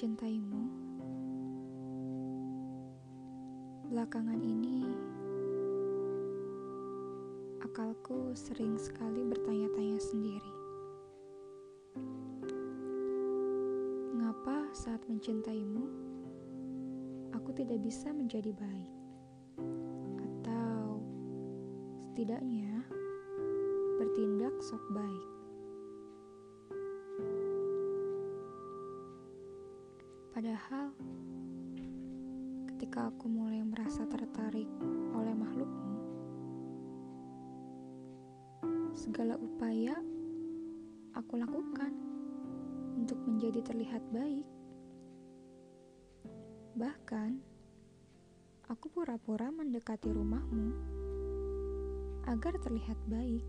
mencintaimu. Belakangan ini, akalku sering sekali bertanya-tanya sendiri. Mengapa saat mencintaimu, aku tidak bisa menjadi baik? Atau setidaknya bertindak sok baik. Padahal, ketika aku mulai merasa tertarik oleh makhlukmu, segala upaya aku lakukan untuk menjadi terlihat baik. Bahkan, aku pura-pura mendekati rumahmu agar terlihat baik.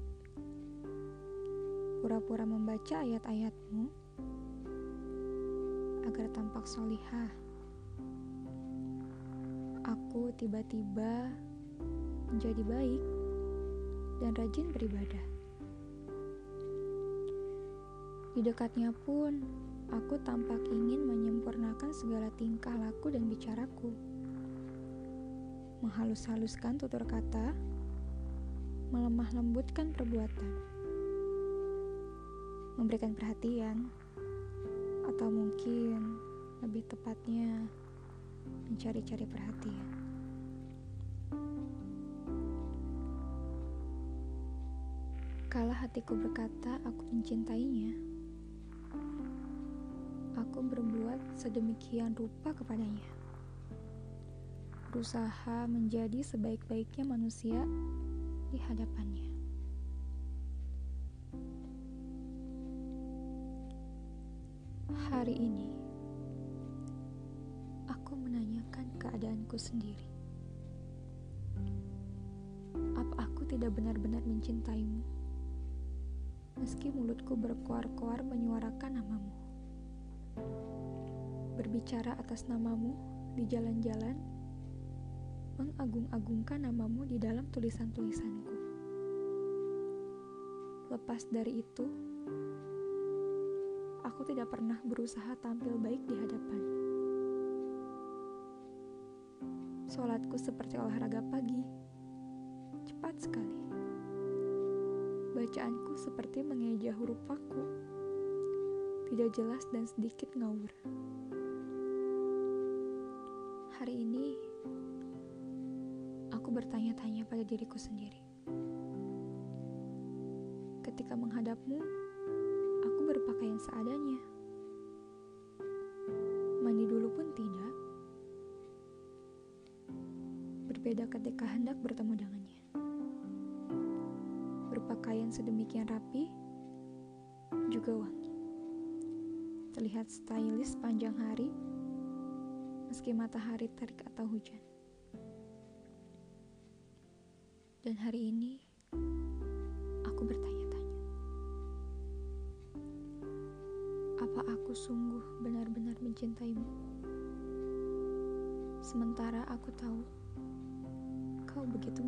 Pura-pura membaca ayat-ayatmu agar tampak solihah. Aku tiba-tiba menjadi baik dan rajin beribadah. Di dekatnya pun, aku tampak ingin menyempurnakan segala tingkah laku dan bicaraku. Menghalus-haluskan tutur kata, melemah lembutkan perbuatan, memberikan perhatian, atau mungkin lebih tepatnya mencari-cari perhatian. Kala hatiku berkata aku mencintainya, aku berbuat sedemikian rupa kepadanya. Berusaha menjadi sebaik-baiknya manusia di hadapannya. Hari ini, aku menanyakan keadaanku sendiri. Apa aku tidak benar-benar mencintaimu? Meski mulutku berkoar-koar menyuarakan namamu. Berbicara atas namamu di jalan-jalan, mengagung-agungkan namamu di dalam tulisan-tulisanku. Lepas dari itu, aku tidak pernah berusaha tampil baik di hadapan. Sholatku seperti olahraga pagi, cepat sekali. Bacaanku seperti mengeja huruf paku, tidak jelas dan sedikit ngawur. Hari ini, aku bertanya-tanya pada diriku sendiri. Ketika menghadapmu, seadanya. Mandi dulu pun tidak. Berbeda ketika hendak bertemu dengannya. Berpakaian sedemikian rapi, juga wangi. Terlihat stylish panjang hari, meski matahari terik atau hujan. Dan hari ini, Apa aku sungguh benar-benar mencintaimu? Sementara aku tahu kau begitu